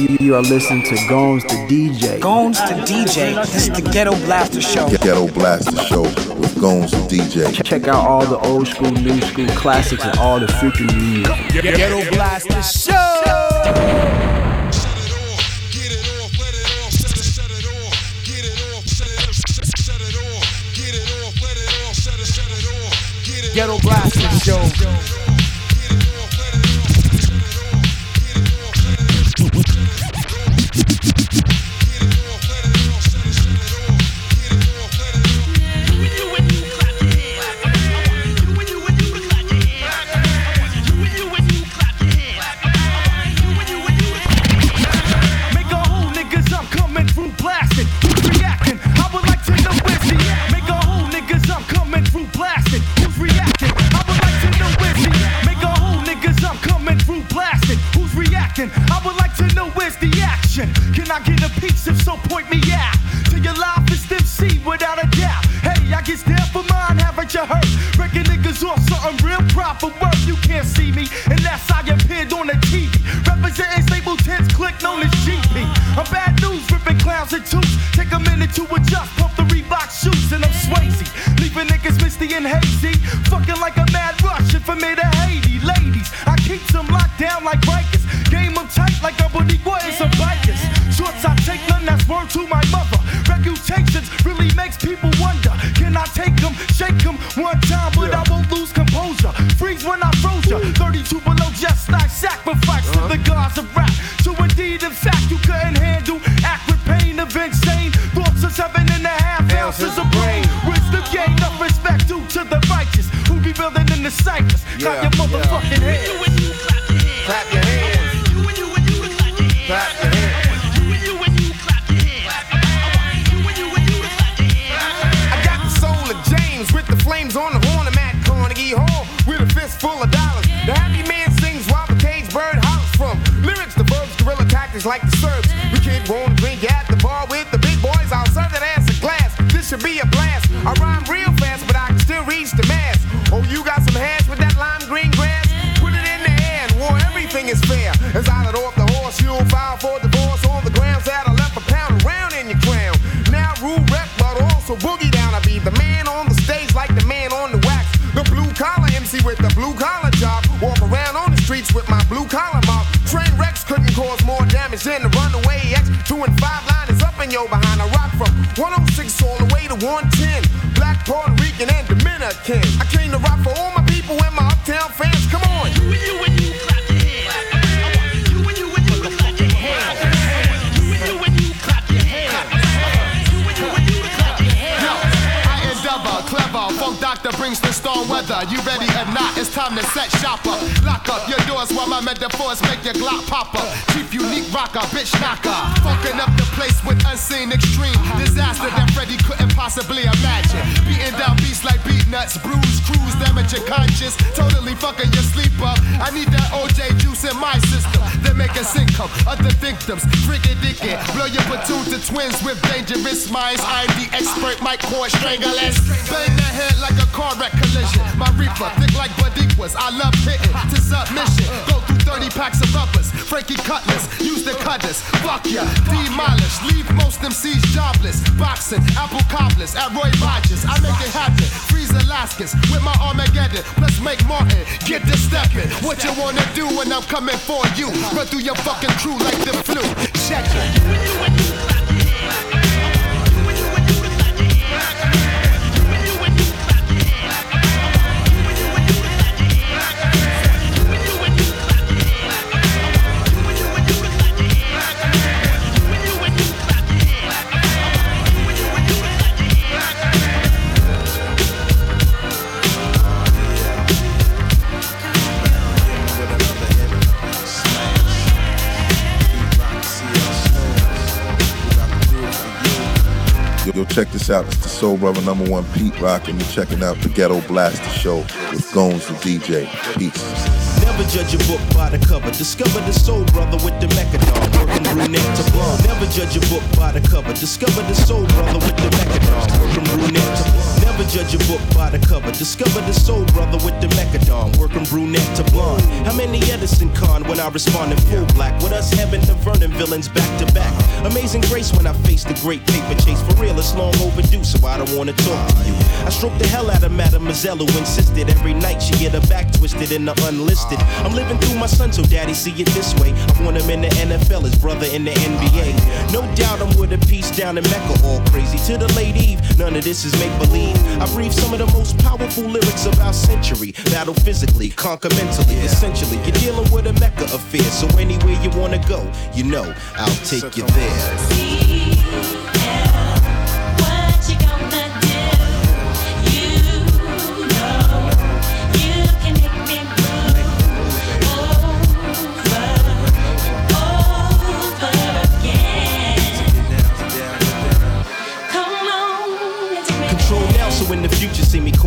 You, you are listening to Gomes the DJ. Gomes the DJ. This is the Ghetto Blaster Show. Ghetto Blaster Show with Gomes the DJ. Check out all the old school, new school classics and all the freaking new music. Ghetto Blaster Show. Ghetto Blaster Show. Ladies, I keep them locked down like Rikers. Game them tight like a Boricua and some bikers. Shorts, I take none, that's word to my mother. Reputations really makes people wonder. Can I take them, shake them one time, but I won't lose composure. Freeze when I froze ya. 32 below, just like sacrifice to the gods of rap. So indeed, in fact, you couldn't handle act with pain of insane thoughts of seven and a half ounces of be building in the cyphers. Clap your motherfucking hands. Clap your hands. Clap your hands. I got the soul of James with the flames on the horn. I'm at Carnegie Hall with a fist full of dollars. The happy man sings while the cage bird hollers from lyrics to verbs, guerrilla tactics like the Serbs. We can't go and drink with my blue collar mob. Train wrecks couldn't cause more damage than the runaway X. Two and five line is up in your behind. I rock from 106 all the way to 110. Black, Puerto Rican, and Dominican. I came to rock doctor brings the storm weather. You ready or not? It's time to set shop up. Lock up your doors while my metaphors make your Glock pop up. Chief unique rocker, bitch knocker. Fucking up the place with unseen extreme disaster that Freddy couldn't possibly imagine. Beating down beats like Beatnuts, bruise, cruise, damage your conscience. Totally fucking your sleep up. I need that OJ juice in my system. Then make a income. Other victims, freaking dicky. Blow your platoon to twins with dangerous minds. I'm the expert, Mike Cord strangulers. Bang the head like a car wreck collision. My reaper, thick like Boricuas. I love hitting to submission. Go through 30 packs of rubbers. Frankie Cutlass, use the cutters. Fuck ya, demolish. Leave most MCs jobless. Boxing, apple cobblers at Roy Rogers. I make it happen. Freeze Alaskans with my Armageddon. Plus make Martin get to stepping. What you wanna do when I'm coming for you? Run through your fucking crew like the flu. Check it. Check this out. It's the Soul Brother number one Pete Rock, and you're checking out the Ghetto Blaster Show with Gones the DJ. Peace. Never judge a book by the cover. Discover the soul brother with the Mecca Don, working brunette to blonde. Never judge a book by the cover. Discover the soul brother with the Mecca Don, working brunette to blonde. Never judge a book by the cover. Discover the soul brother with the Mecca Don, working brunette to blonde. How many Edison Con when I respond in full black? With us having the Vernon villains back to back. Amazing grace when I face the great paper chase. For real, it's long overdue, so I don't wanna talk to you. I stroke the hell out of Mademoiselle who insisted every night she get her back twisted in the unlisted. I'm living through my son, so daddy see it this way. I want him in the NFL, his brother in the NBA. No doubt I'm with a piece down in Mecca, all crazy. To the late Eve, none of this is make believe. I breathe some of the most powerful lyrics of our century. Battle physically, conquer mentally. Essentially, you're dealing with a Mecca affair. So anywhere you wanna go, you know I'll take you there.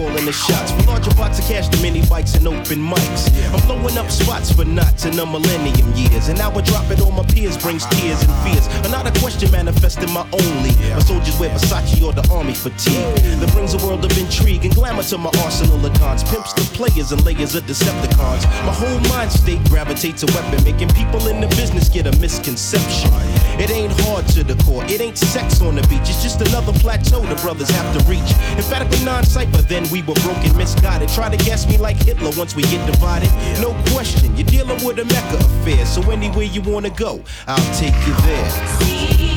Calling the shots. For larger pots of cash, the mini bikes and open mics. I'm blowing up spots for knots in the millennium years. And now I drop it on my peers, brings tears and fears. Another question manifesting my only. My soldiers wear Versace or the army fatigue. That brings a world of intrigue and glamour to my arsenal of guns. Pimps the players and layers of Decepticons. My whole mind state gravitates a weapon, making people in the business get a misconception. It ain't hard to the core, it ain't sex on the beach. It's just another plateau the brothers have to reach. Emphatically non-cypher, then we were broken, misguided. Try to gas me like Hitler once we get divided. No question, you're dealing with a Mecca affair. So anywhere you wanna go, I'll take you there.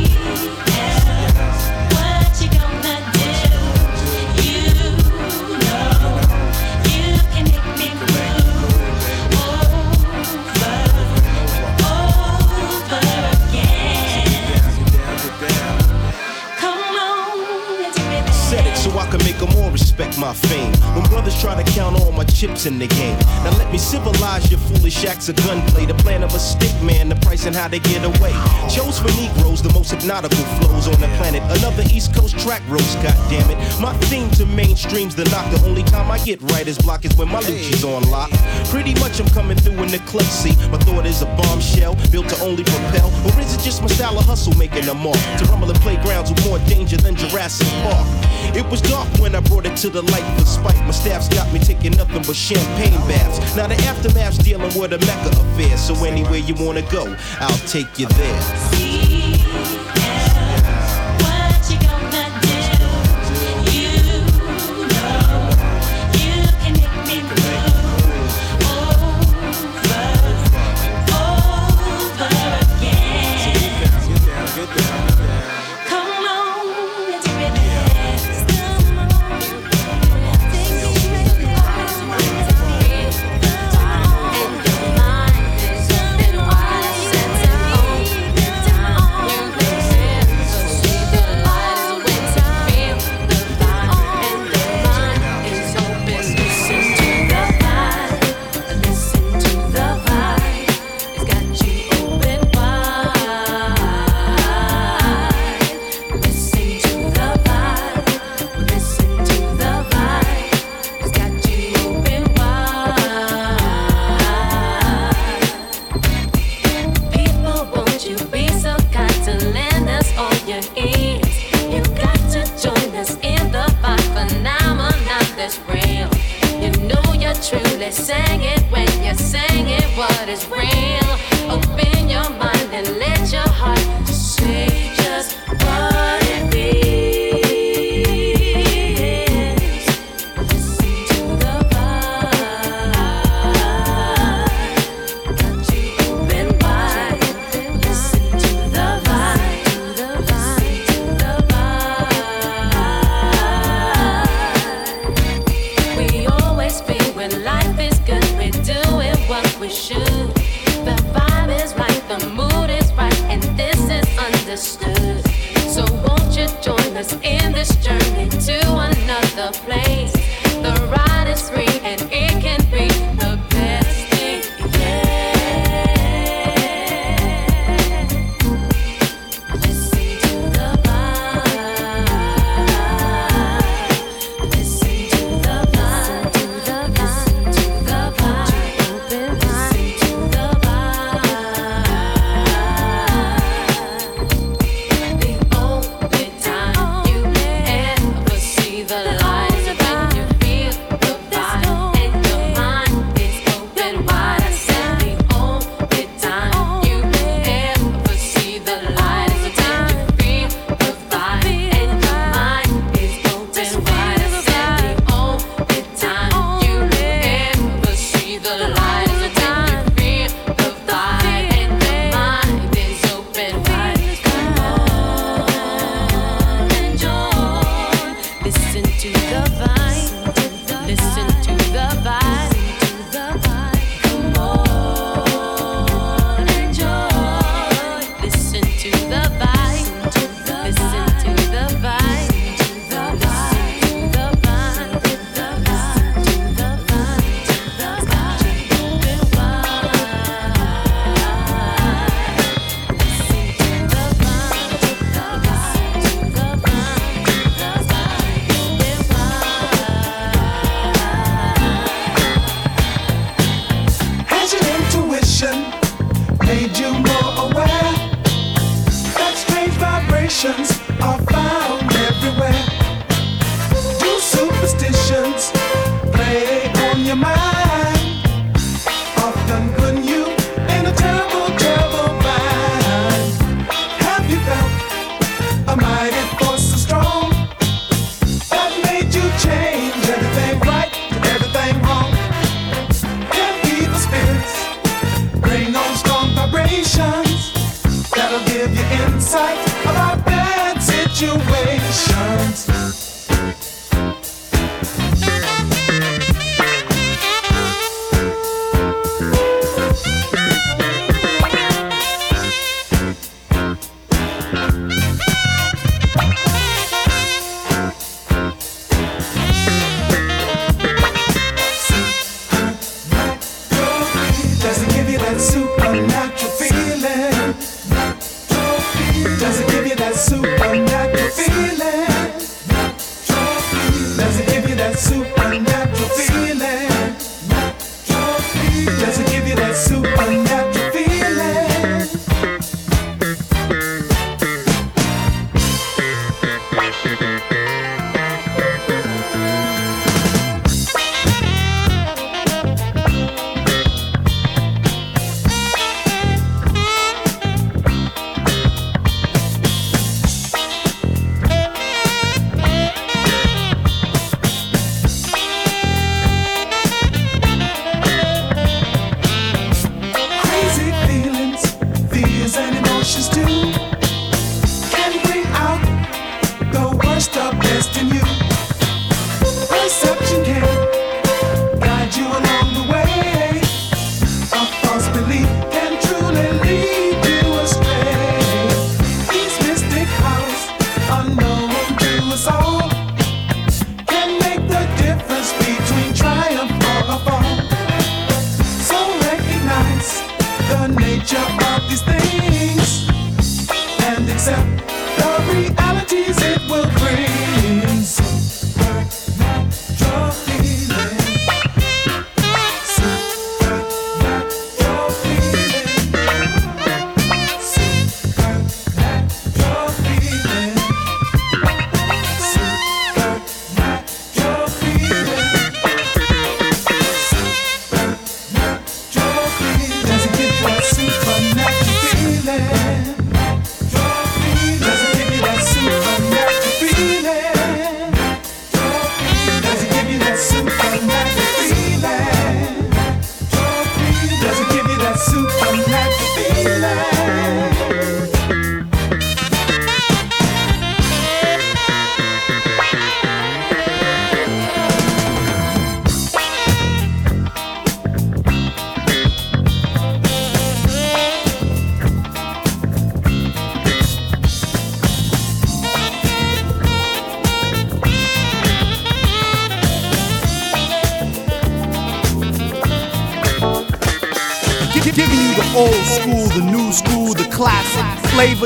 My fame. When brothers try to count all my chips in the game. Now let me civilize your foolish acts of gunplay. The plan of a stick man, the price and how they get away. Chose for Negroes, the most hypnotical flows on the planet. Another East Coast track roast, goddammit. My theme to mainstream's the knock. The only time I get writer's block is when my Lucci's on lock. Pretty much I'm coming through in the clutch. See, my thought is a bombshell built to only propel. Or is it just my style of hustle making a mark? To rumble in playgrounds with more danger than Jurassic Park. It was dark when I brought it to the light for spite. My staff's got me taking nothing but champagne baths. Now the aftermath's dealing with a Mecca affair. So anywhere you wanna go, I'll take you there.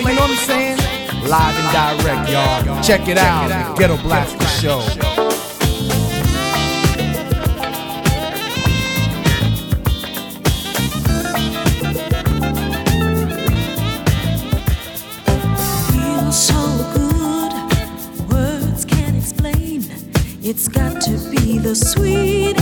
you know what I'm saying? Live and direct, y'all. Check it out, the Ghetto Blaster Show. Feels so good, words can't explain. It's got to be the sweet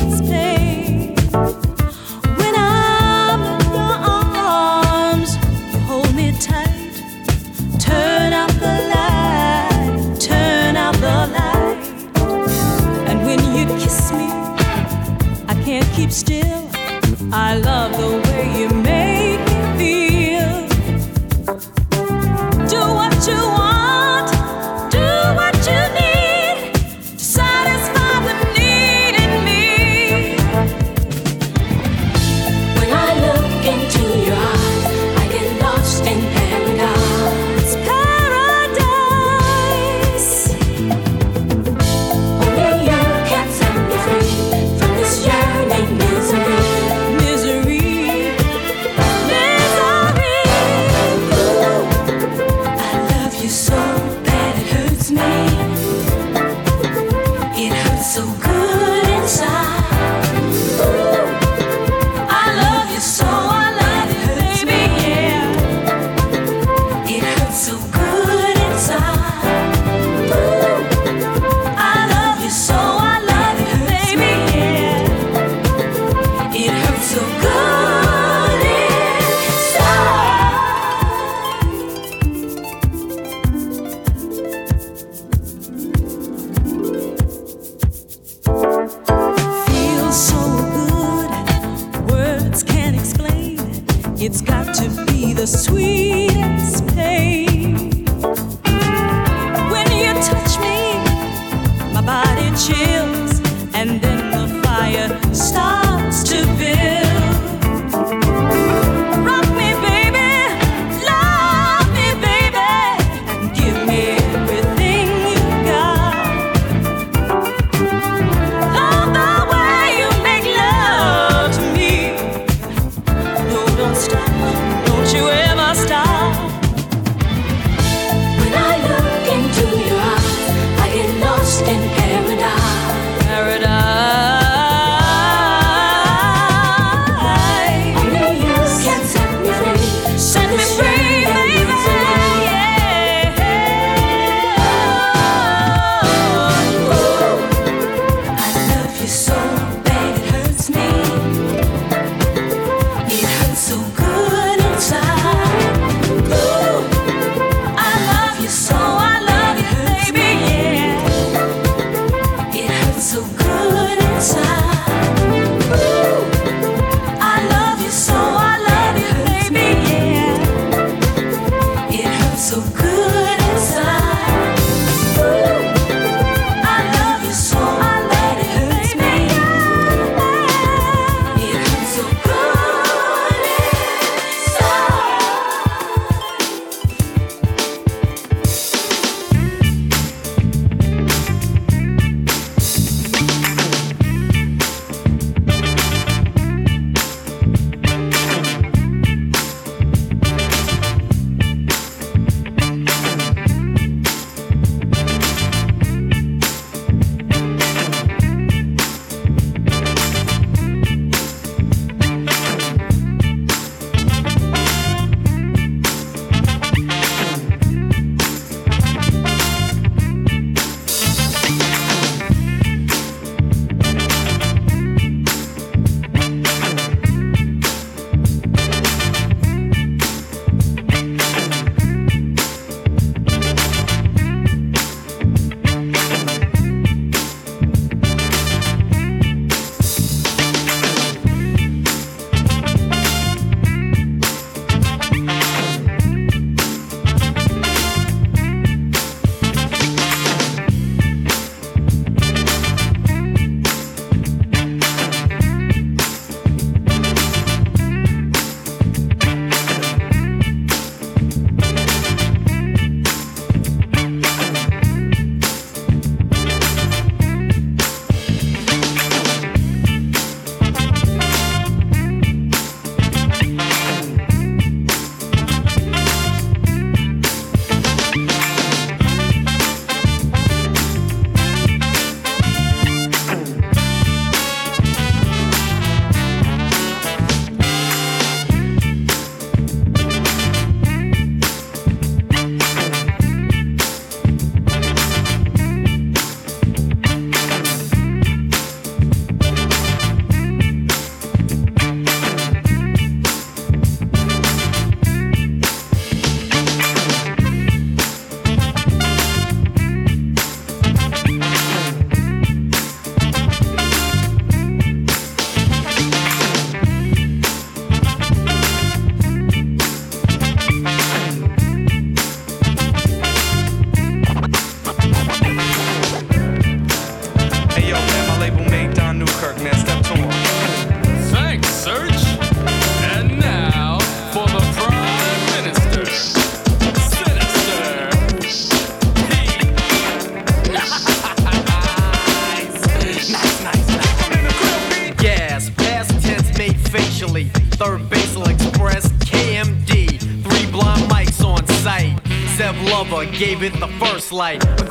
It's got to be the sweetest pain.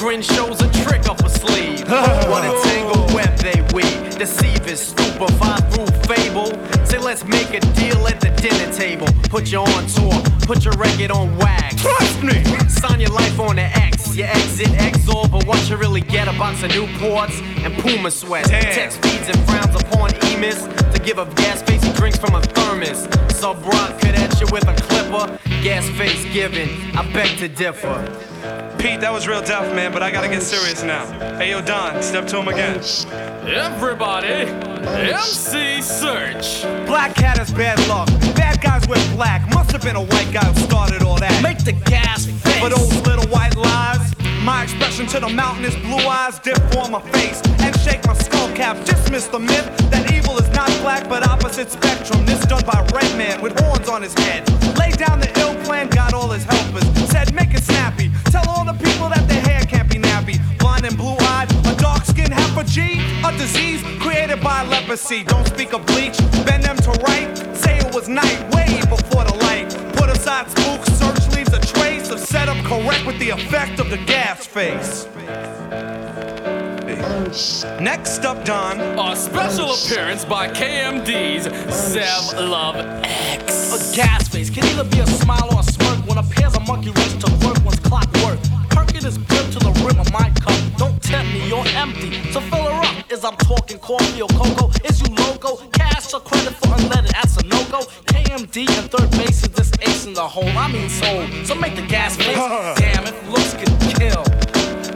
Grin shows a trick up a sleeve. what a tangled web they weave. Deceive is stupefy through fable. Say let's make a deal at the dinner table. Put you on tour, put your record on wax. Trust me. Sign your life on the X. You exit exor, but what you really get a box of Newports and Puma sweats. Text feeds and frowns upon emis to give up gas face and drinks from a thermos. Sub rock could at you with a clipper. Gas face given, I beg to differ. Pete, that was real deaf, man, but I gotta get serious now. Hey yo, Don, step to him again. Everybody, MC Serch. Black cat is bad luck. Bad guys wear black. Must have been a white guy who started all that. Make the gas face. For those little white lies, My expression to the mountainous blue eyes dip for my face and shake my skull cap. Dismiss the myth that evil is not black but opposite spectrum. This done by red man with horns on his head. Lay down the ill plan, got all his helpers. Said make it snappy. Tell all the people that their hair can't be nappy. Blind and blue eyed, a dark skinned G, a disease created by leprosy. Don't speak of bleach, bend them to right. Say it was night, way before the light. Put aside spooks, Serch leaves a trace of setup correct with the effect of the gas face. Next up, Don. A special appearance by KMD's Zev Love X. A gas face can either be a smile or a smirk when a pair's a monkey race to work to the rim of my cup. Don't tempt me, you're empty. So fill her up. Is I'm talking coffee or cocoa? Is you loco? Cash or credit for unleaded? That's a no go. KMD and third base is this ace in the hole. I mean soul. So make the gas face. Damn, it looks can kill.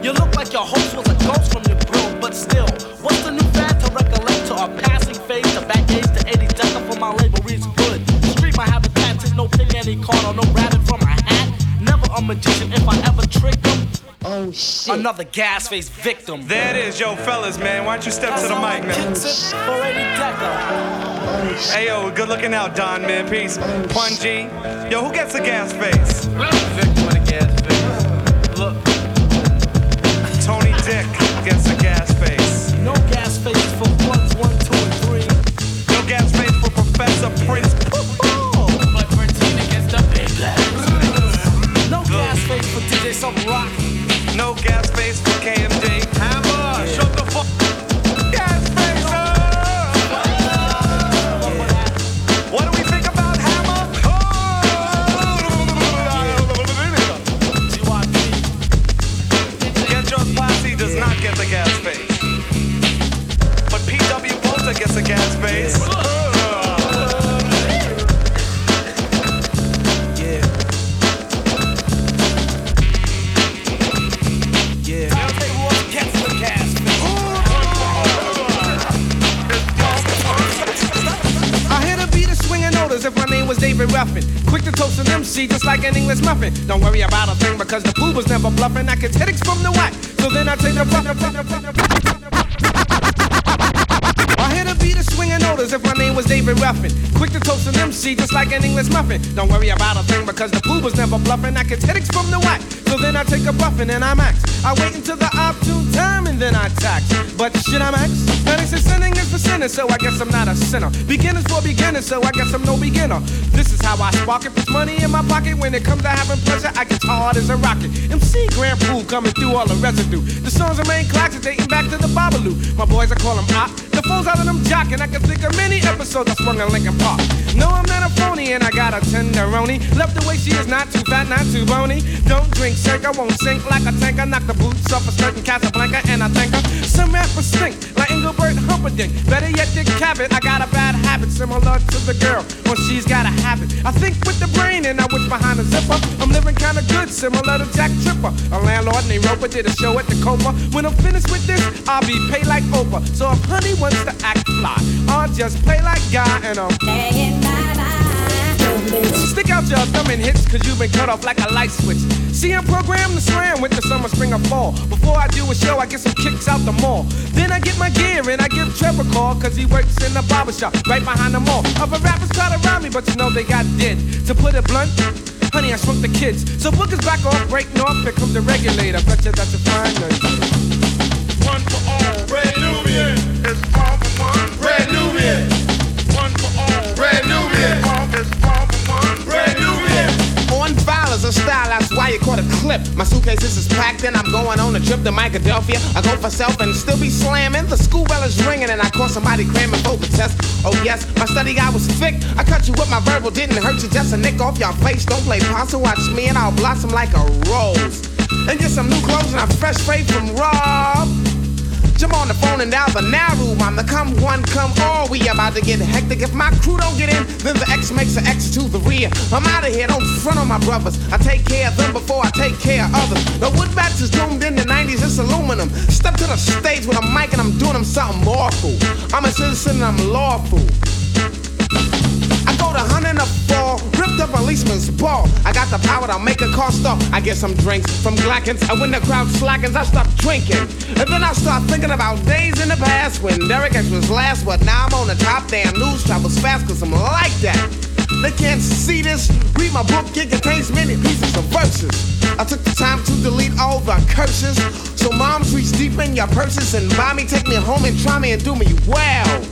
You look like your host was a ghost from your grill, but still, what's the new fad to recollect to our passing phase? The back age to 80 decker for my label reads good. Street my habitat, no pig any card or no rabbit from a hat. Never a magician if I ever. Oh shit. Another gas face victim. There it is, yo, fellas, man. Why don't you step to the mic, man? For 80. Hey, yo, good looking out, Don, man. Peace. Pun G. Yo, who gets a gas face? Victim of the gas face. Look. Tony Dick gets a gas face. No gas face for ones, one, two, and three. No gas face for Professor Prince. But Bertina gets the big No gas face for DJ Sub Rock. My name was David Ruffin. Quick to toast an MC just like an English muffin. Don't worry about a thing because the blue was never bluffing. I get headaches from the whack. So then I take a a beat of swinging notice if my name was David Ruffin. Quick to toast an MC just like an English muffin. Don't worry about a thing because the blue was never bluffing. I get headaches from the whack. So then I take a buffin and I max. I wait until the opportune time and then I tax. But shit, I'm max. They say sinning is for sinners, so I guess I'm not a sinner. Beginners for beginners, so I guess I'm no beginner. This is how I spark it. Put money in my pocket when it comes to having pleasure. I get hard as a rocket. MC Grand Puba coming through all the residue. The songs remain classic, dating back to the Babalu. My boys, I call them op. The phones out of them jocking. I can think of many episodes I sprung in Lincoln Park. No, I'm not a phony, and I got a tenderoni. Love the way she is not too fat, not too bony. Don't drink shake, I won't sink like a tanker. Knock the boots off a skirt Casablanca, and I thank her. Some rappers stink like Engelbert Humperdinck. Better yet, Dick Cavett. I got a bad habit similar to the girl when she's got a habit. I think with the brain, and I wish behind the zipper. I'm living kinda good, similar to Jack Tripper. A landlord named Roper did a show at the Copa. When I'm finished with this, I'll be paid like Oprah. So if honey wants to act fly, I'll just play like guy and I'm Stick out your thumb and hits, cause you've been cut off like a light switch. See, I'm programmed to slam with the summer, spring, or fall. Before I do a show, I get some kicks out the mall. Then I get my gear and I give Trevor a call, cause he works in the barber shop right behind the mall. Other rappers try to me, but you know they got dead. To put it blunt, honey, I shrunk the kids. So bookers back off, breaking off, here comes the regulator. Bet you that's a fine One for all, Brand Nubian. It's all a a. My suitcases is packed and I'm going on a trip to Philadelphia. I go for self and still be slamming. The school bell is ringing and I caught somebody cramming for the test. Oh yes, my study guy was thick. I cut you with my verbal, didn't hurt you, just a nick off your face. Don't play possum, watch me and I'll blossom like a rose. And get some new clothes and I'm fresh straight from Rob. Jump on the phone and dial the now room. I'm the come one, come all. We about to get hectic. If my crew don't get in, then the X makes an X to the rear. I'm out of here, don't front on my brothers. I take care of them before I take care of others. The wood bats is doomed in the 90s, it's aluminum. Step to the stage with a mic and I'm doing them something awful. I'm a citizen and I'm lawful. I go to hunting a fall, rip the policeman's ball. I got the power to make a car stop. I get some drinks from Glackens, and when the crowd slackens, I stop drinking. And then I start thinking about days in the past when Derek X was last, but now I'm on the top. Damn, news travels fast, cause I'm like that. They can't see this. Read my book, it contains many pieces of verses. I took the time to delete all the curses. So moms reach deep in your purses and buy me, take me home and try me and do me well.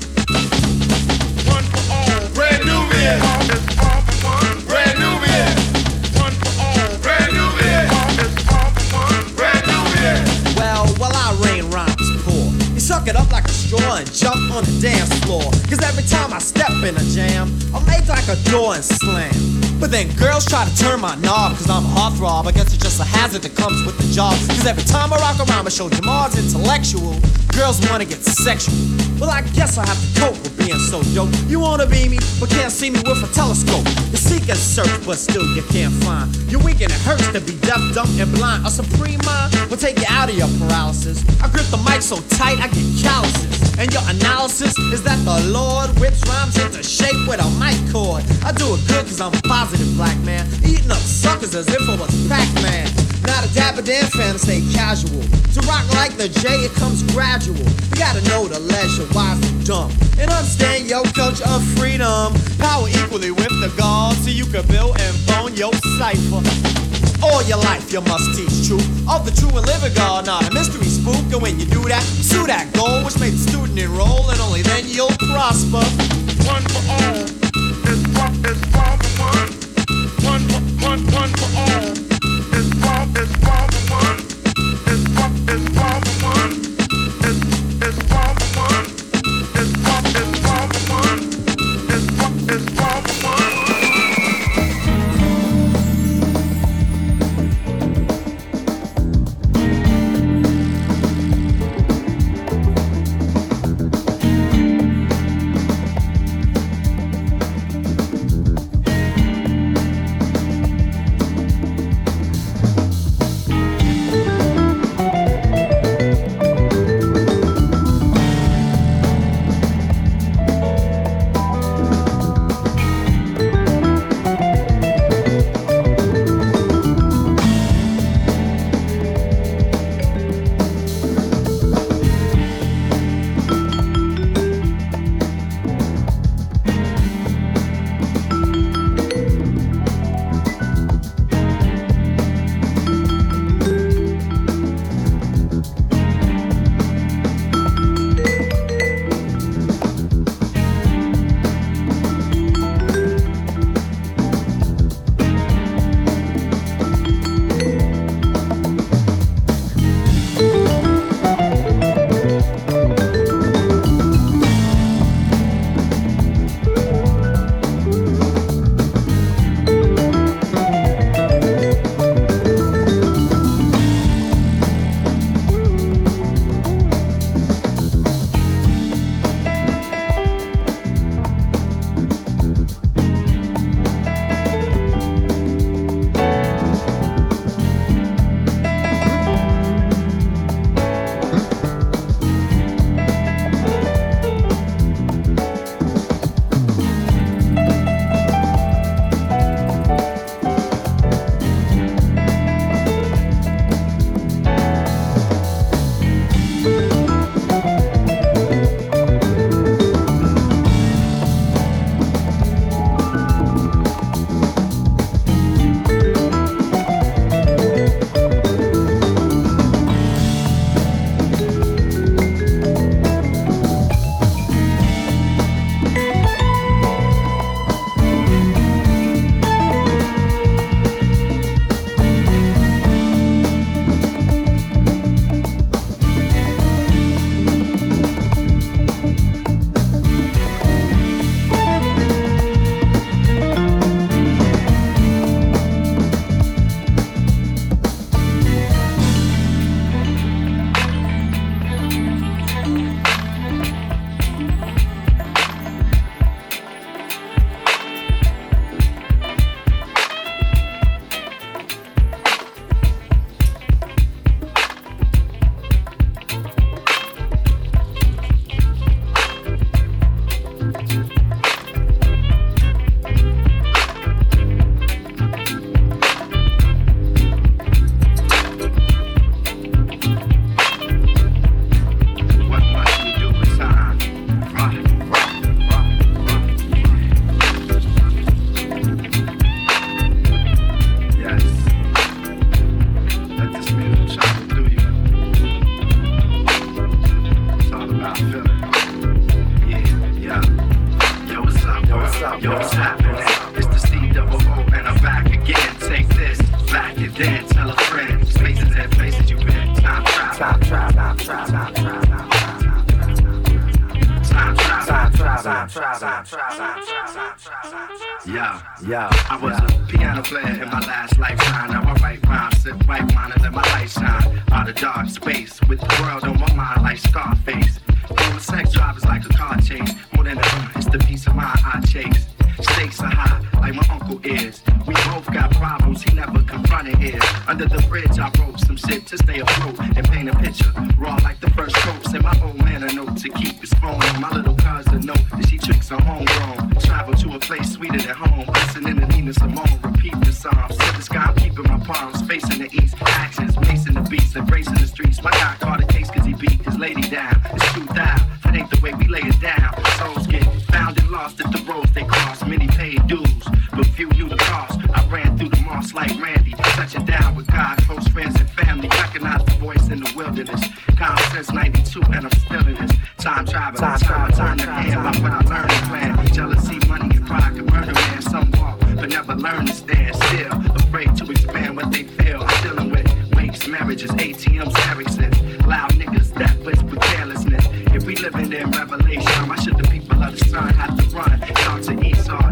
Show Jamal's intellectual. Girls wanna get sexual. Well, I guess I have to cope with being so dope. You wanna be me, but can't see me with a telescope. You seek and search, but still you can't find. You're weak and it hurts to be deaf, dumb, and blind. A supreme mind will take you out of your paralysis. I grip the mic so tight I get calluses. And your analysis is that the Lord whips rhymes into shape with a mic cord. I do it good cause I'm positive black man. Eating up suckers as if I was Pac-Man. Not a dapper Dan fan to stay casual. To rock like the J, it comes gradual. You gotta know the leisure, wise and dumb. And understand your culture of freedom. Power equally with the God, so you can build and bone your cipher. All your life you must teach truth of the true and living God, not a mystery spook. And when you do that, pursue that goal, which made the student enroll, and only then you'll prosper. One for all.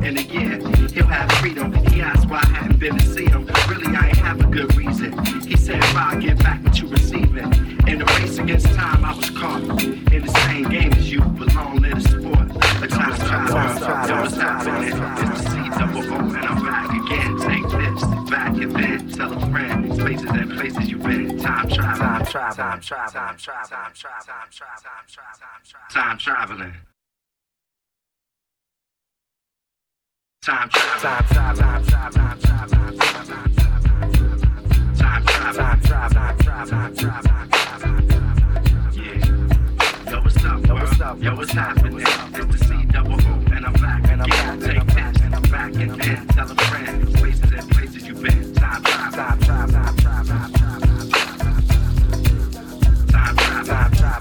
and again. He'll have freedom. He asked why I hadn't been to see him. Really, I ain't have a good reason. He said, if I get back what you receiving. In the race against time, I was caught in the same game as you, but long live the sport. The time tried, don't stop on it. It's the C double O, and I'm back again. Take this, back and then tell a friend. Spaces and places you've been. Time traveling. Time traveling. Time traveling. Time traveling. Time traveling. Time traveling. time time time time time time time Yo, what's happening? It's the C double O, and I'm back, and I'm back, take that, and I'm back, and tell a friend, places and places you've been, time, time, time, time.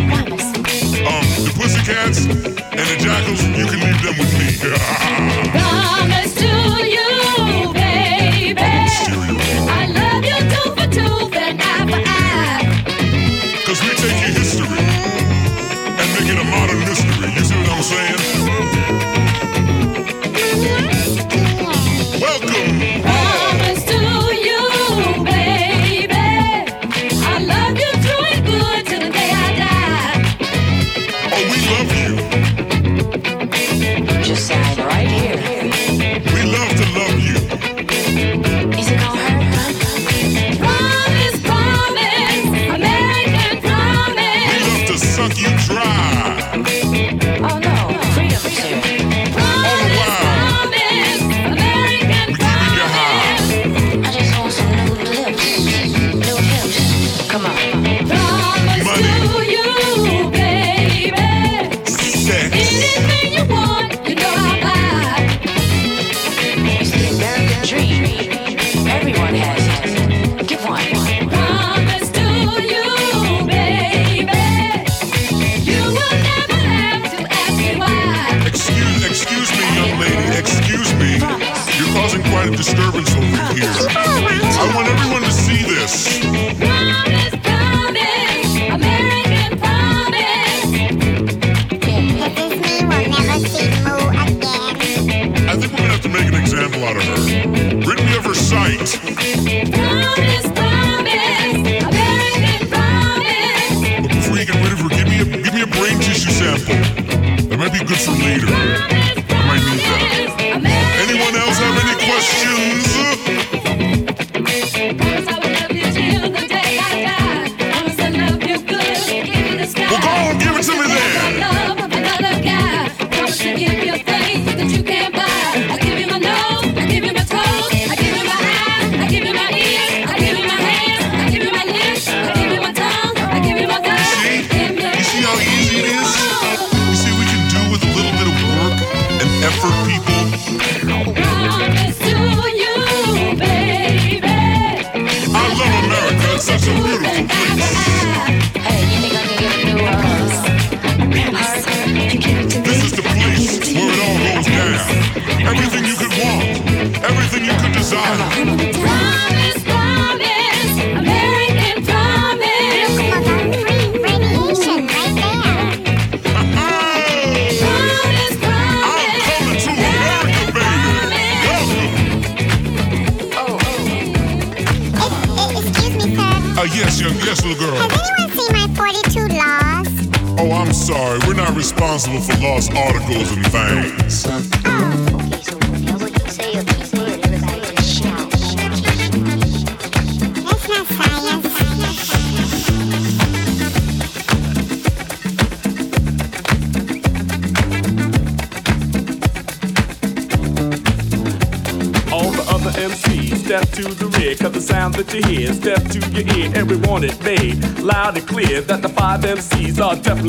Um, the pussycats and the jackals, you can leave them with me.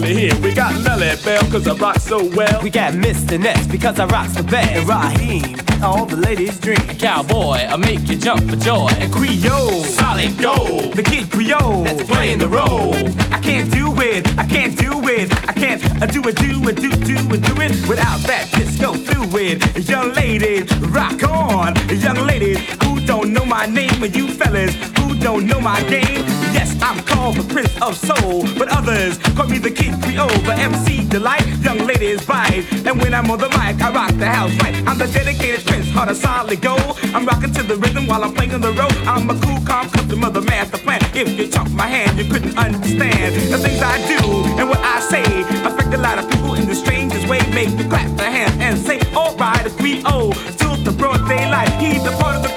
We got Melle Mel, cause I rock so well. We got Mr. Ness, because I rock so bad. And Raheem, all the ladies dream. Cowboy, I make you jump for joy. And Creole, solid gold. The kid Creole, that's playing the role. I can't do it, I can't do it. I can't I do it, do it, do, do it, do it. Without that disco fluid. Young ladies, rock on. Young ladies my name and you fellas who don't know my game. Yes, I'm called the Prince of Soul, but others call me the King Creole, the MC Delight, young ladies bite. And when I'm on the mic, I rock the house right. I'm the dedicated Prince, heart of solid gold. I'm rocking to the rhythm while I'm playing the road. I'm a cool, calm customer, the master plan. If you talk my hand, you couldn't understand the things I do and what I say. Affect a lot of people in the strangest way. Make you clap their hands and say, alright, it's Till the broad daylight, he's a part of the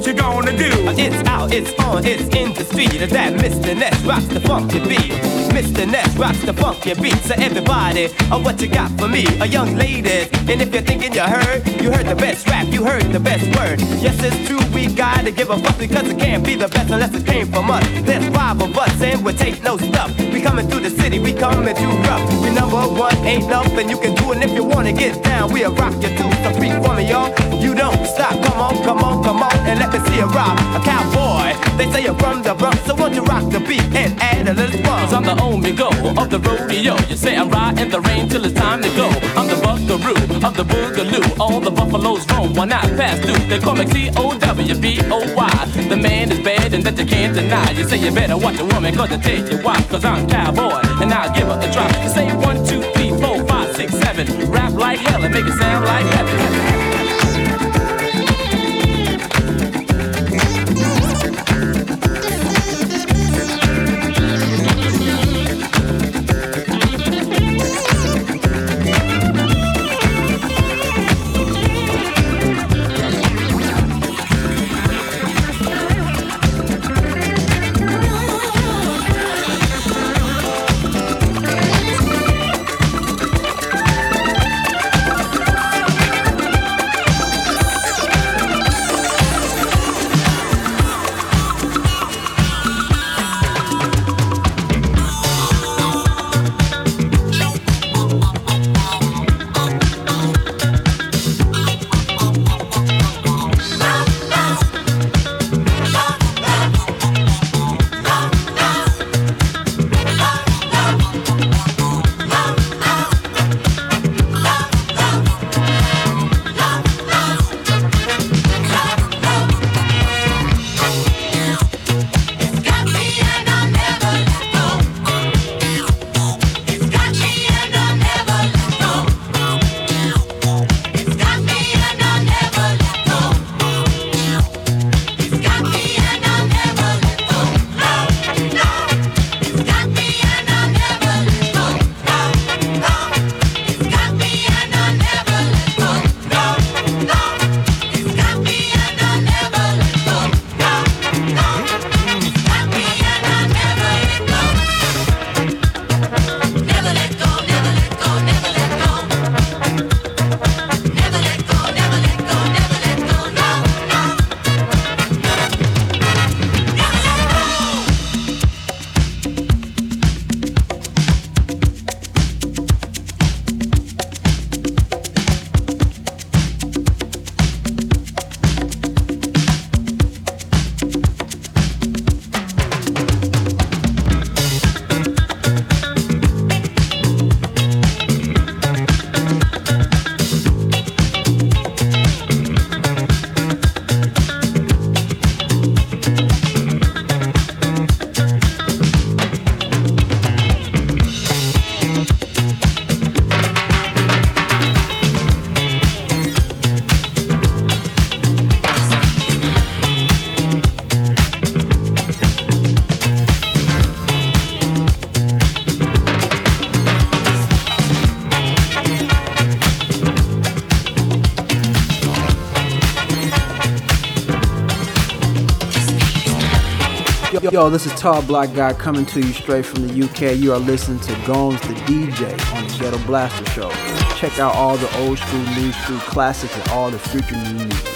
what you gonna do? It's out, it's on, it's in the street. That Mr. Ness rocks the funky beat. Mr. Ness rocks the funky beat. So everybody, oh, what you got for me? A young lady. And if you're thinking you heard, you heard the best rap, you heard the best word. Yes, it's true, we gotta give a fuck because it can't be the best unless it came from us. There's five of us and we take no stuff. We coming through the city, we coming through rough. We number one, ain't nothing you can do. And if you wanna get down, we'll rock you too. So freak for me, y'all. You don't stop. Come on, come on, come on, and let me see you rock. A cowboy, they say you're from the Bronx, so won't you rock the beat and add a little fun? Cause I'm the only go of the rodeo. You say I'm riding the rain till it's time to go. I'm the buckaroo of the boogaloo. All the buffaloes roam, why not pass through? They call me C-O-W-B-O-Y. The man is bad and that you can't deny. You say you better watch a woman cause I tell you why. Cause I'm cowboy and I'll give her a try. You say one, two, three, four, five, six, seven. Rap like hell and make it sound like heaven. Yo, this is Tall Black Guy coming to you straight from the UK. You are listening to Gomes the DJ on the Ghetto Blaster Show. Check out all the old school, new school classics and all the future new music.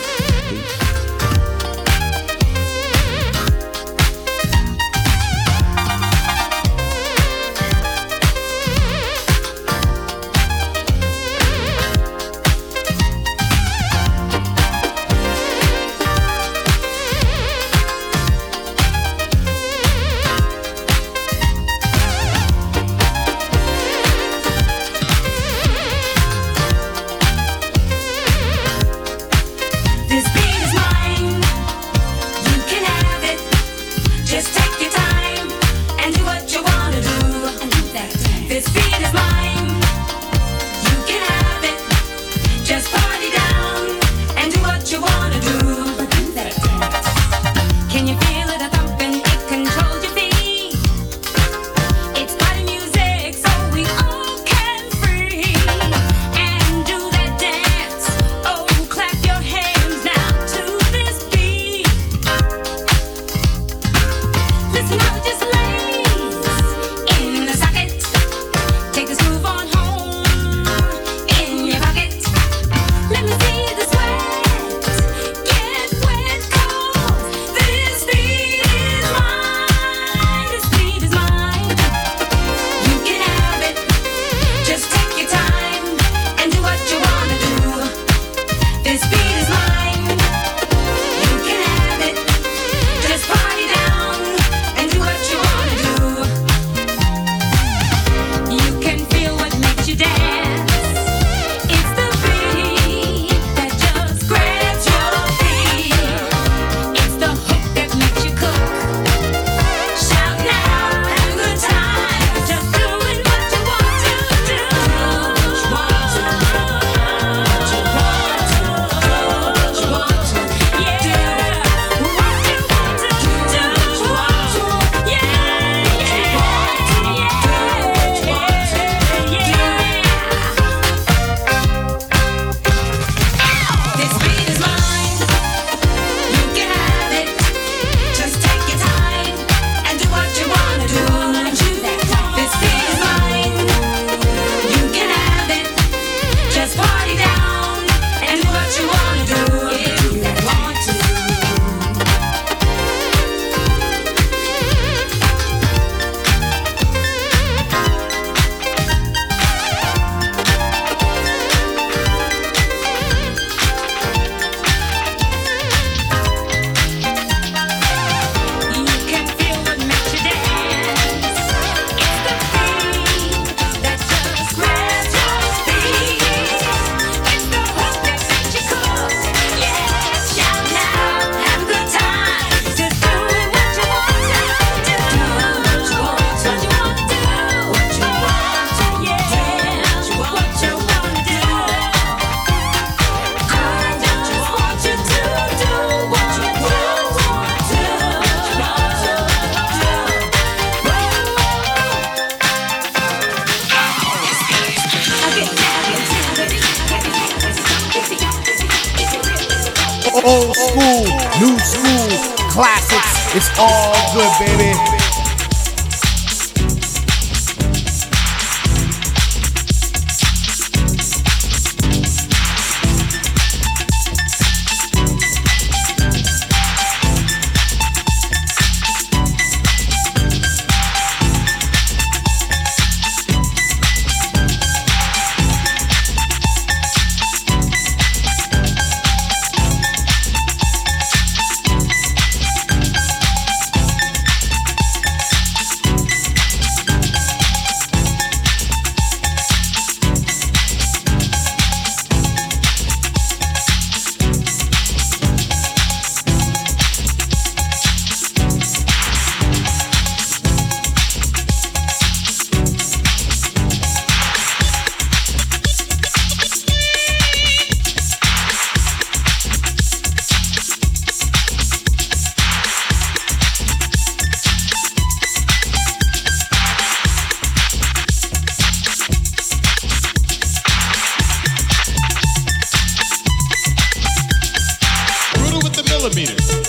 millimeters.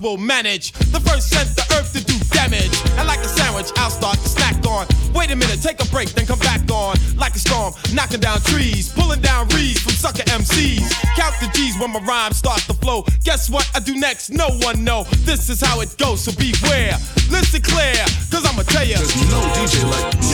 We'll manage. The first sent the earth to do damage. And like a sandwich, I'll start to snack on. Wait a minute, take a break, then come back on. Like a storm, knocking down trees, pulling down reeds from sucker MCs. Count the G's when my rhymes start to flow. Guess what I do next? No one know. This is how it goes, so beware. Listen clear, cause I'ma tell you. There's no DJ like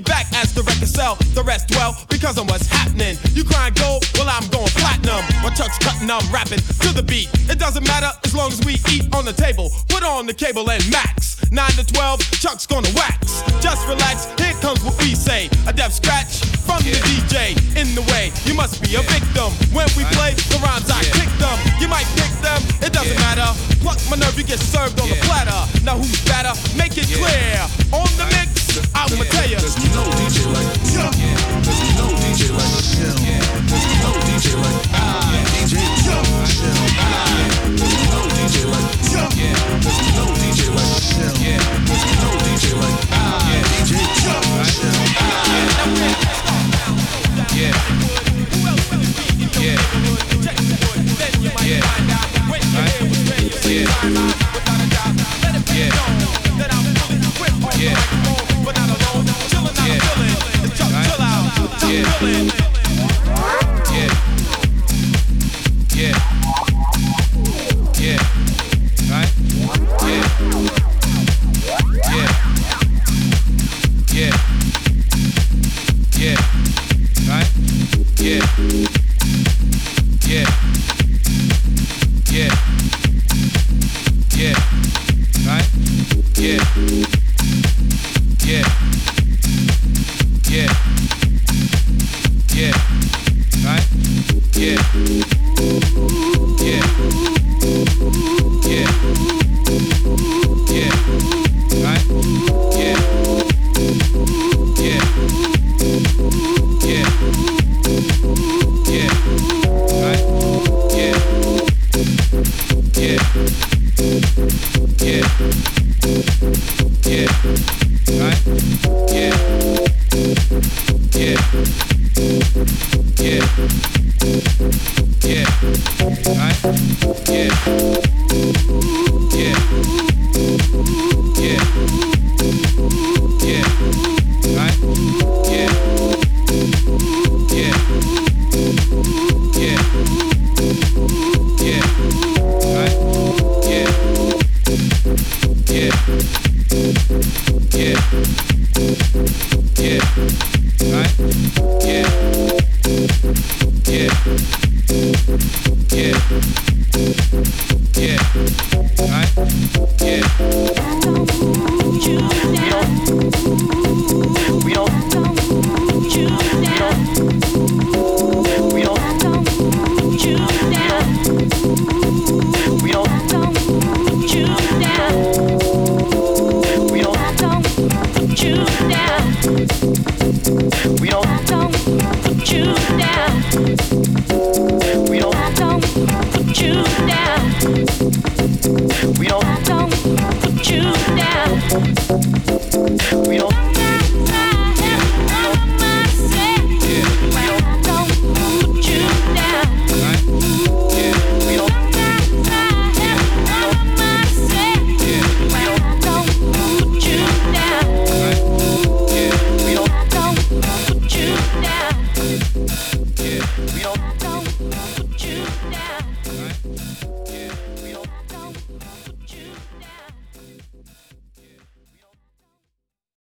tell the record sell. The rest well because of what's happening. You crying gold, well I'm going platinum. My Chuck's cutting, I'm rapping to the beat. It doesn't matter as long as we eat on the table. Put on the cable and max. 9 to 12, Chuck's gonna wax. Just relax, here comes what we say. A death scratch from the DJ. In the way, you must be a victim. When we play, the rhymes I kick them. You might pick them, it doesn't matter. Pluck my nerve, you get served on the platter. Now who's better? Make it clear. On We don't